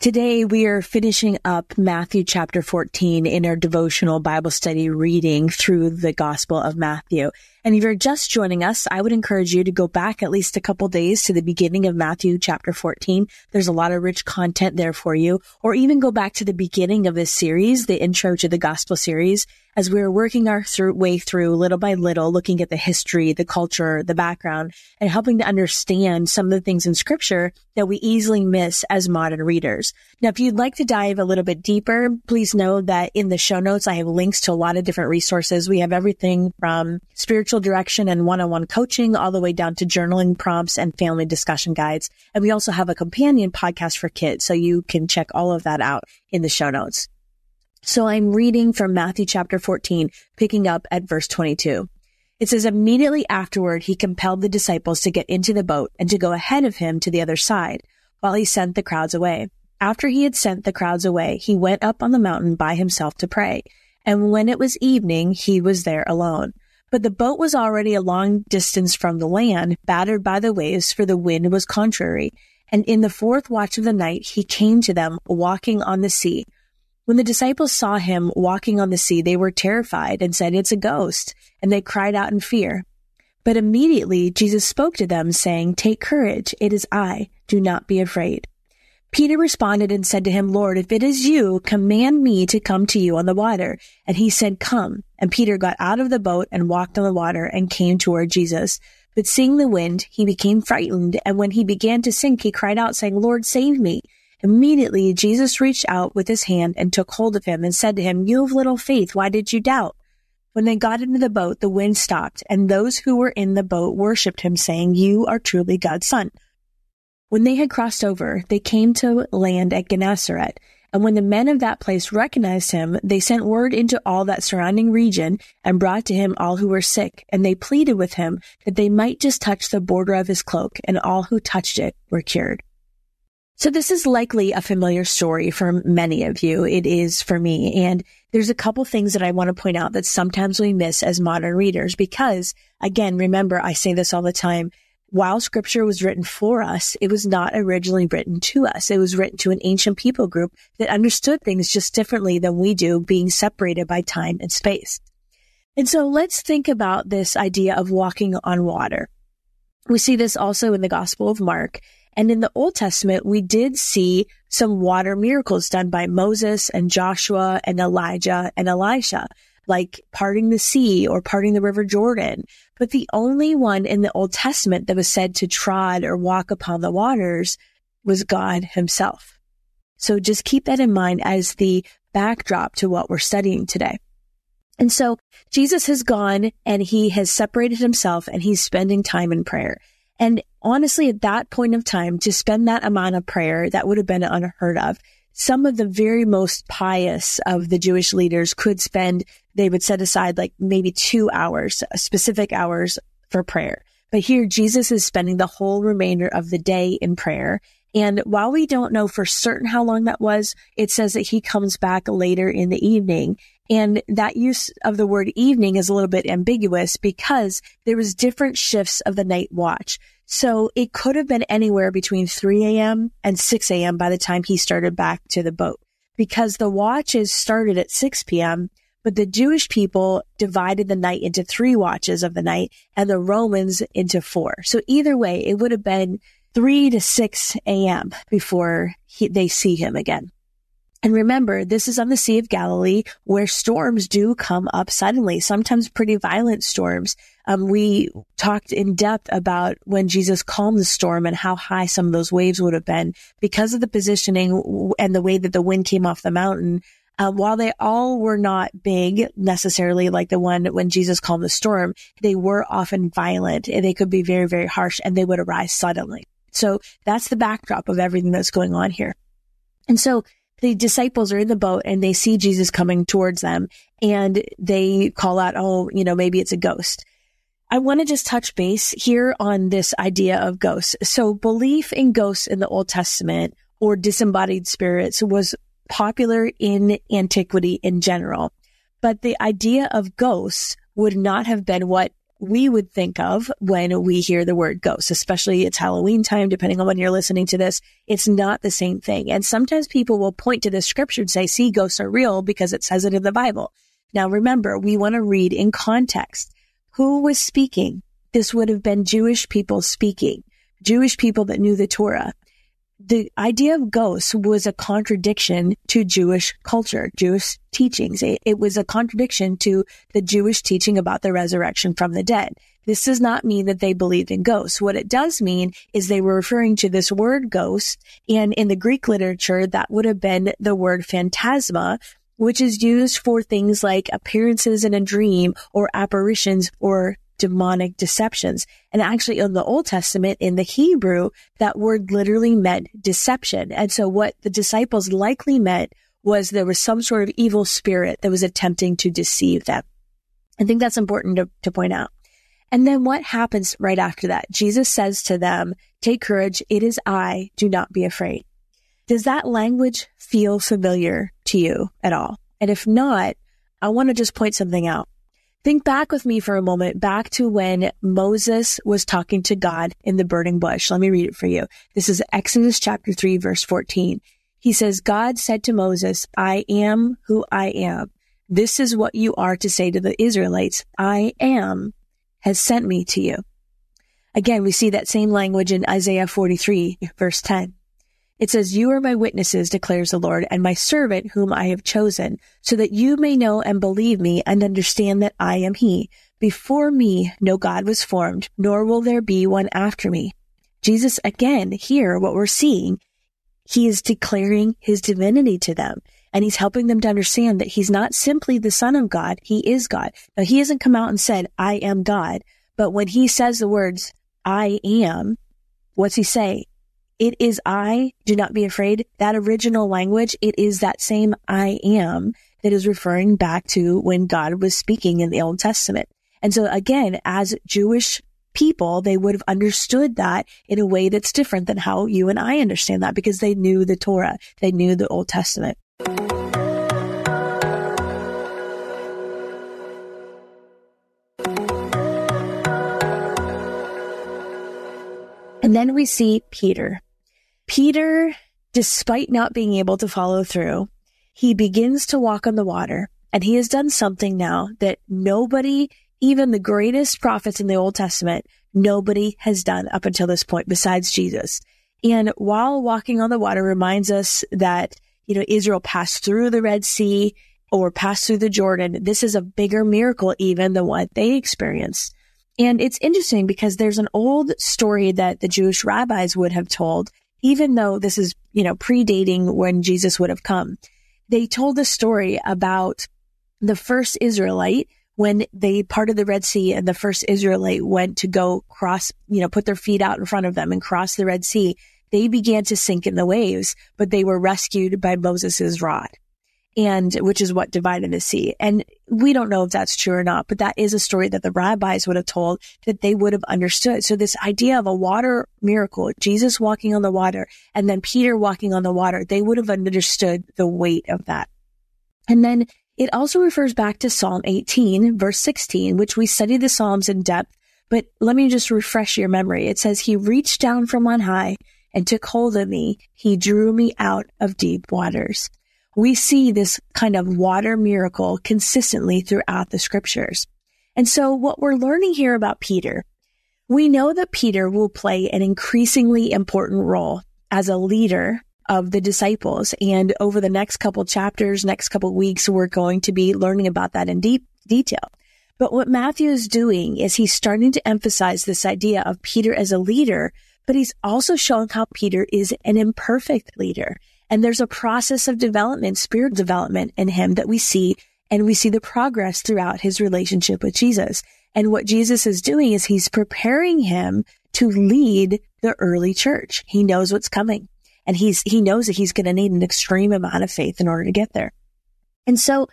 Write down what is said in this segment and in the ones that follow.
Today we are finishing up Matthew chapter 14 in our devotional Bible study reading through the Gospel of Matthew. And if you're just joining us, I would encourage you to go back at least a couple days to the beginning of Matthew chapter 14. There's a lot of rich content there for you. Or even go back to the beginning of this series, the intro to the gospel series, as we are working our through, way through little by little, looking at the history, the culture, the background, and helping to understand some of the things in scripture that we easily miss as modern readers. Now, if you'd like to dive a little bit deeper, please know that in the show notes, I have links to a lot of different resources. We have everything from spiritual spiritual direction and one-on-one coaching all the way down to journaling prompts and family discussion guides. And we also have a companion podcast for kids. So you can check all of that out in the show notes. So I'm reading from Matthew chapter 14, picking up at verse 22. It says, immediately afterward, he compelled the disciples to get into the boat and to go ahead of him to the other side while he sent the crowds away. After he had sent the crowds away, he went up on the mountain by himself to pray. And when it was evening, he was there alone. But the boat was already a long distance from the land, battered by the waves, for the wind was contrary. And in the fourth watch of the night, he came to them walking on the sea. When the disciples saw him walking on the sea, they were terrified and said, It's a ghost. And they cried out in fear. But immediately Jesus spoke to them, saying, Take courage. It is I. Do not be afraid. Peter responded and said to him, Lord, if it is you, command me to come to you on the water. And he said, Come. And Peter got out of the boat and walked on the water and came toward Jesus. But seeing the wind, he became frightened. And when he began to sink, he cried out, saying, Lord, save me. Immediately Jesus reached out with his hand and took hold of him and said to him, You have little faith. Why did you doubt? When they got into the boat, the wind stopped, and those who were in the boat worshipped him, saying, You are truly God's son. When they had crossed over, they came to land at Gennesaret. And when the men of that place recognized him, they sent word into all that surrounding region and brought to him all who were sick. And they pleaded with him that they might just touch the border of his cloak, and all who touched it were cured. So this is likely a familiar story for many of you. It is for me. And there's a couple things that I want to point out that sometimes we miss as modern readers because again, remember, I say this all the time while scripture was written for us, it was not originally written to us. It was written to an ancient people group that understood things just differently than we do, being separated by time and space. And so let's think about this idea of walking on water. We see this also in the Gospel of Mark. And in the Old Testament, we did see some water miracles done by Moses and Joshua and Elijah and Elisha like parting the sea or parting the river Jordan. But the only one in the Old Testament that was said to trod or walk upon the waters was God himself. So just keep that in mind as the backdrop to what we're studying today. And so Jesus has gone and he has separated himself and he's spending time in prayer. And honestly, at that point of time, to spend that amount of prayer, that would have been unheard of some of the very most pious of the Jewish leaders could spend, they would set aside like maybe two hours, specific hours for prayer. But here Jesus is spending the whole remainder of the day in prayer. And while we don't know for certain how long that was, it says that he comes back later in the evening. And that use of the word evening is a little bit ambiguous because there was different shifts of the night watch. So it could have been anywhere between 3 a.m. and 6 a.m. by the time he started back to the boat because the watches started at 6 p.m., but the Jewish people divided the night into three watches of the night and the Romans into four. So either way, it would have been 3 to 6 a.m. before he, they see him again. And remember, this is on the Sea of Galilee where storms do come up suddenly, sometimes pretty violent storms. Um, we talked in depth about when Jesus calmed the storm and how high some of those waves would have been because of the positioning and the way that the wind came off the mountain. Uh, while they all were not big necessarily like the one when Jesus calmed the storm, they were often violent and they could be very, very harsh and they would arise suddenly. So that's the backdrop of everything that's going on here. And so the disciples are in the boat and they see Jesus coming towards them and they call out, Oh, you know, maybe it's a ghost. I want to just touch base here on this idea of ghosts. So belief in ghosts in the Old Testament or disembodied spirits was popular in antiquity in general, but the idea of ghosts would not have been what we would think of when we hear the word ghost, especially it's Halloween time, depending on when you're listening to this. It's not the same thing. And sometimes people will point to the scripture and say, see, ghosts are real because it says it in the Bible. Now remember, we want to read in context. Who was speaking? This would have been Jewish people speaking, Jewish people that knew the Torah the idea of ghosts was a contradiction to Jewish culture, Jewish teachings. It, it, was a contradiction to the Jewish teaching about the resurrection from the dead. This does not mean that they believed in ghosts. What it does mean is they were referring to this word ghost. And in the Greek literature, that would have been the word phantasma, which is used for things like appearances in a dream or apparitions or demonic deceptions. And actually in the Old Testament, in the Hebrew, that word literally meant deception. And so what the disciples likely meant was there was some sort of evil spirit that was attempting to deceive them. I think that's important to, to point out. And then what happens right after that? Jesus says to them, take courage. It is I. Do not be afraid. Does that language feel familiar to you at all? And if not, I want to just point something out. Think back with me for a moment, back to when Moses was talking to God in the burning bush. Let me read it for you. This is Exodus chapter 3, verse 14. He says, God said to Moses, I am who I am. This is what you are to say to the Israelites. I am has sent me to you. Again, we see that same language in Isaiah 43, verse 10. It says, You are my witnesses, declares the Lord, and my servant whom I have chosen, so that you may know and believe me and understand that I am he. Before me, no God was formed, nor will there be one after me. Jesus, again, here, what we're seeing, he is declaring his divinity to them. And he's helping them to understand that he's not simply the son of God. He is God. Now, he hasn't come out and said, I am God. But when he says the words, I am, what's he say? It is I, do not be afraid. That original language, it is that same I am that is referring back to when God was speaking in the Old Testament. And so again, as Jewish people, they would have understood that in a way that's different than how you and I understand that because they knew the Torah. They knew the Old Testament. And then we see Peter. Peter, despite not being able to follow through, he begins to walk on the water and he has done something now that nobody, even the greatest prophets in the Old Testament, nobody has done up until this point besides Jesus. And while walking on the water reminds us that, you know, Israel passed through the Red Sea or passed through the Jordan. This is a bigger miracle even than what they experienced. And it's interesting because there's an old story that the Jewish rabbis would have told even though this is, you know, predating when Jesus would have come, they told a story about the first Israelite when they parted the Red Sea and the first Israelite went to go cross, you know, put their feet out in front of them and cross the Red Sea. They began to sink in the waves, but they were rescued by Moses' rod and which is what divided the sea. And we don't know if that's true or not, but that is a story that the rabbis would have told that they would have understood. So this idea of a water miracle, Jesus walking on the water and then Peter walking on the water, they would have understood the weight of that. And then it also refers back to Psalm 18, verse 16, which we study the Psalms in depth. But let me just refresh your memory. It says, He reached down from on high and took hold of me. He drew me out of deep waters we see this kind of water miracle consistently throughout the scriptures. And so what we're learning here about Peter, we know that Peter will play an increasingly important role as a leader of the disciples. And over the next couple chapters, next couple weeks, we're going to be learning about that in deep detail. But what Matthew is doing is he's starting to emphasize this idea of Peter as a leader, but he's also showing how Peter is an imperfect leader. And there's a process of development, spiritual development in him that we see, and we see the progress throughout his relationship with Jesus. And what Jesus is doing is he's preparing him to lead the early church. He knows what's coming and he's, he knows that he's going to need an extreme amount of faith in order to get there. And so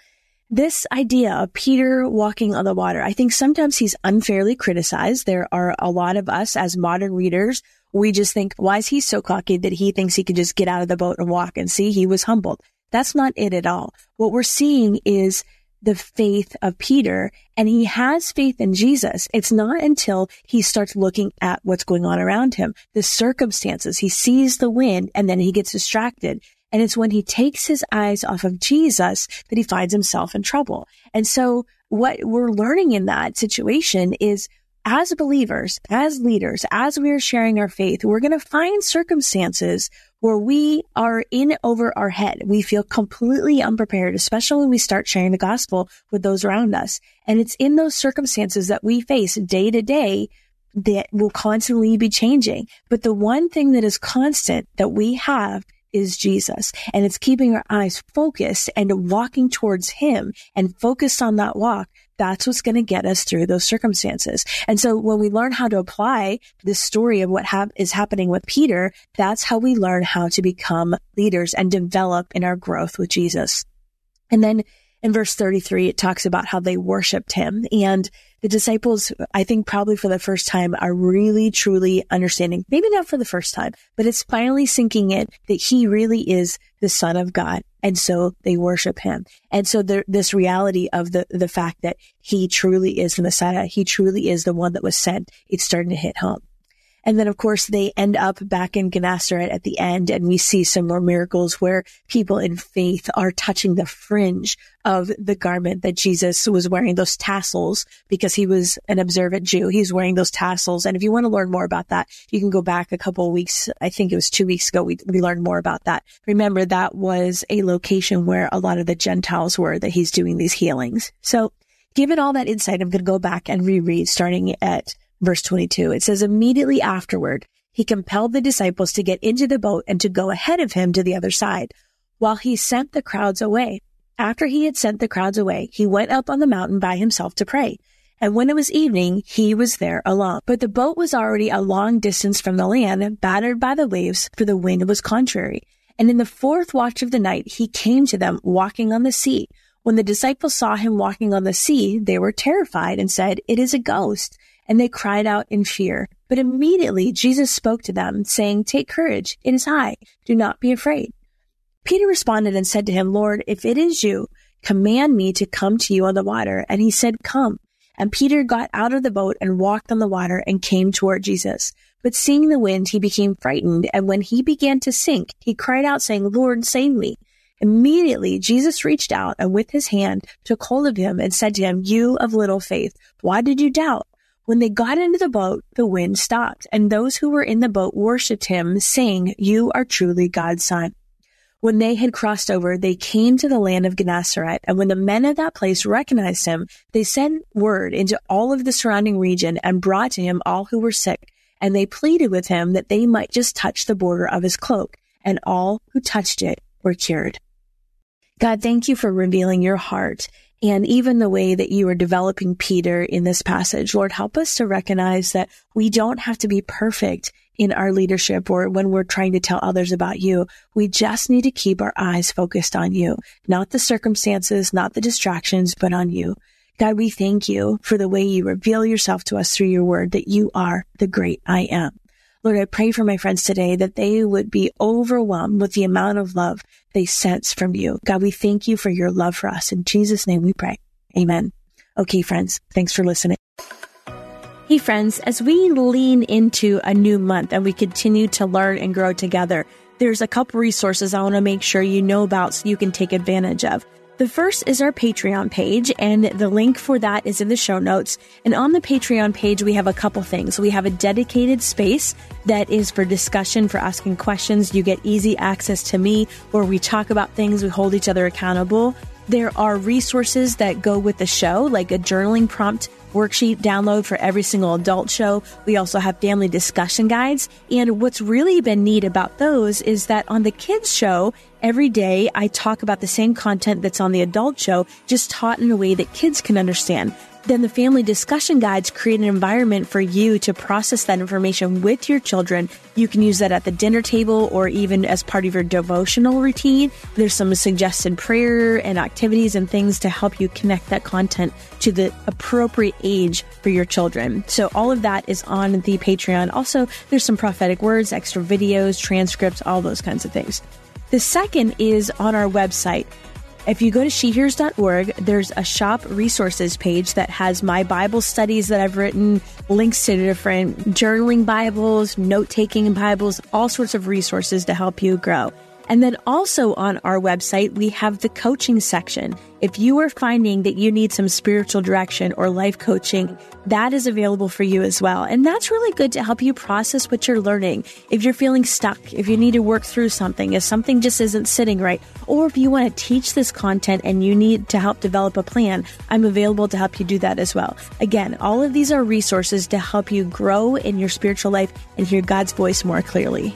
this idea of Peter walking on the water, I think sometimes he's unfairly criticized. There are a lot of us as modern readers. We just think, why is he so cocky that he thinks he can just get out of the boat and walk and see he was humbled? That's not it at all. What we're seeing is the faith of Peter and he has faith in Jesus. It's not until he starts looking at what's going on around him, the circumstances. He sees the wind and then he gets distracted. And it's when he takes his eyes off of Jesus that he finds himself in trouble. And so what we're learning in that situation is as believers, as leaders, as we are sharing our faith, we're going to find circumstances where we are in over our head. We feel completely unprepared, especially when we start sharing the gospel with those around us. And it's in those circumstances that we face day to day that will constantly be changing. But the one thing that is constant that we have is Jesus. And it's keeping our eyes focused and walking towards him and focused on that walk that's what's going to get us through those circumstances. And so when we learn how to apply this story of what hap- is happening with Peter, that's how we learn how to become leaders and develop in our growth with Jesus. And then in verse 33, it talks about how they worshiped him and the disciples, I think probably for the first time are really truly understanding, maybe not for the first time, but it's finally sinking in that he really is the son of God. And so they worship him. And so this reality of the, the fact that he truly is the Messiah, he truly is the one that was sent, it's starting to hit home. And then, of course, they end up back in Gennesaret at the end, and we see some more miracles where people in faith are touching the fringe of the garment that Jesus was wearing, those tassels, because he was an observant Jew. He's wearing those tassels. And if you want to learn more about that, you can go back a couple of weeks. I think it was two weeks ago. We, we learned more about that. Remember, that was a location where a lot of the Gentiles were that he's doing these healings. So given all that insight, I'm going to go back and reread starting at verse 22. It says, immediately afterward, he compelled the disciples to get into the boat and to go ahead of him to the other side while he sent the crowds away. After he had sent the crowds away, he went up on the mountain by himself to pray. And when it was evening, he was there alone. But the boat was already a long distance from the land, battered by the waves, for the wind was contrary. And in the fourth watch of the night, he came to them walking on the sea. When the disciples saw him walking on the sea, they were terrified and said, It is a ghost and they cried out in fear. But immediately Jesus spoke to them, saying, Take courage, it is I. Do not be afraid. Peter responded and said to him, Lord, if it is you, command me to come to you on the water. And he said, Come. And Peter got out of the boat and walked on the water and came toward Jesus. But seeing the wind, he became frightened. And when he began to sink, he cried out, saying, Lord, save me. Immediately, Jesus reached out and with his hand took hold of him and said to him, You of little faith, why did you doubt? When they got into the boat, the wind stopped, and those who were in the boat worshipped him, saying, You are truly God's son. When they had crossed over, they came to the land of Gennesaret, and when the men of that place recognized him, they sent word into all of the surrounding region and brought to him all who were sick, and they pleaded with him that they might just touch the border of his cloak, and all who touched it were cured. God, thank you for revealing your heart and even the way that you are developing Peter in this passage. Lord, help us to recognize that we don't have to be perfect in our leadership or when we're trying to tell others about you. We just need to keep our eyes focused on you, not the circumstances, not the distractions, but on you. God, we thank you for the way you reveal yourself to us through your word, that you are the great I am. Lord, I pray for my friends today that they would be overwhelmed with the amount of love they sense from you. God, we thank you for your love for us. In Jesus' name we pray. Amen. Okay, friends, thanks for listening. Hey, friends, as we lean into a new month and we continue to learn and grow together, there's a couple resources I want to make sure you know about so you can take advantage of. The first is our Patreon page, and the link for that is in the show notes. And on the Patreon page, we have a couple things. We have a dedicated space that is for discussion, for asking questions. You get easy access to me where we talk about things, we hold each other accountable. There are resources that go with the show, like a journaling prompt worksheet download for every single adult show. We also have family discussion guides. And what's really been neat about those is that on the kids show, every day I talk about the same content that's on the adult show, just taught in a way that kids can understand. Then the family discussion guides create an environment for you to process that information with your children. You can use that at the dinner table or even as part of your devotional routine. There's some suggested prayer and activities and things to help you connect that content to the appropriate age for your children. So all of that is on the Patreon. Also, there's some prophetic words, extra videos, transcripts, all those kinds of things. The second is on our website. If you go to shehears.org, there's a shop resources page that has my Bible studies that I've written, links to different journaling Bibles, note taking Bibles, all sorts of resources to help you grow. And then also on our website, we have the coaching section. If you are finding that you need some spiritual direction or life coaching, that is available for you as well. And that's really good to help you process what you're learning. If you're feeling stuck, if you need to work through something, if something just isn't sitting right, or if you want to teach this content and you need to help develop a plan, I'm available to help you do that as well. Again, all of these are resources to help you grow in your spiritual life and hear God's voice more clearly.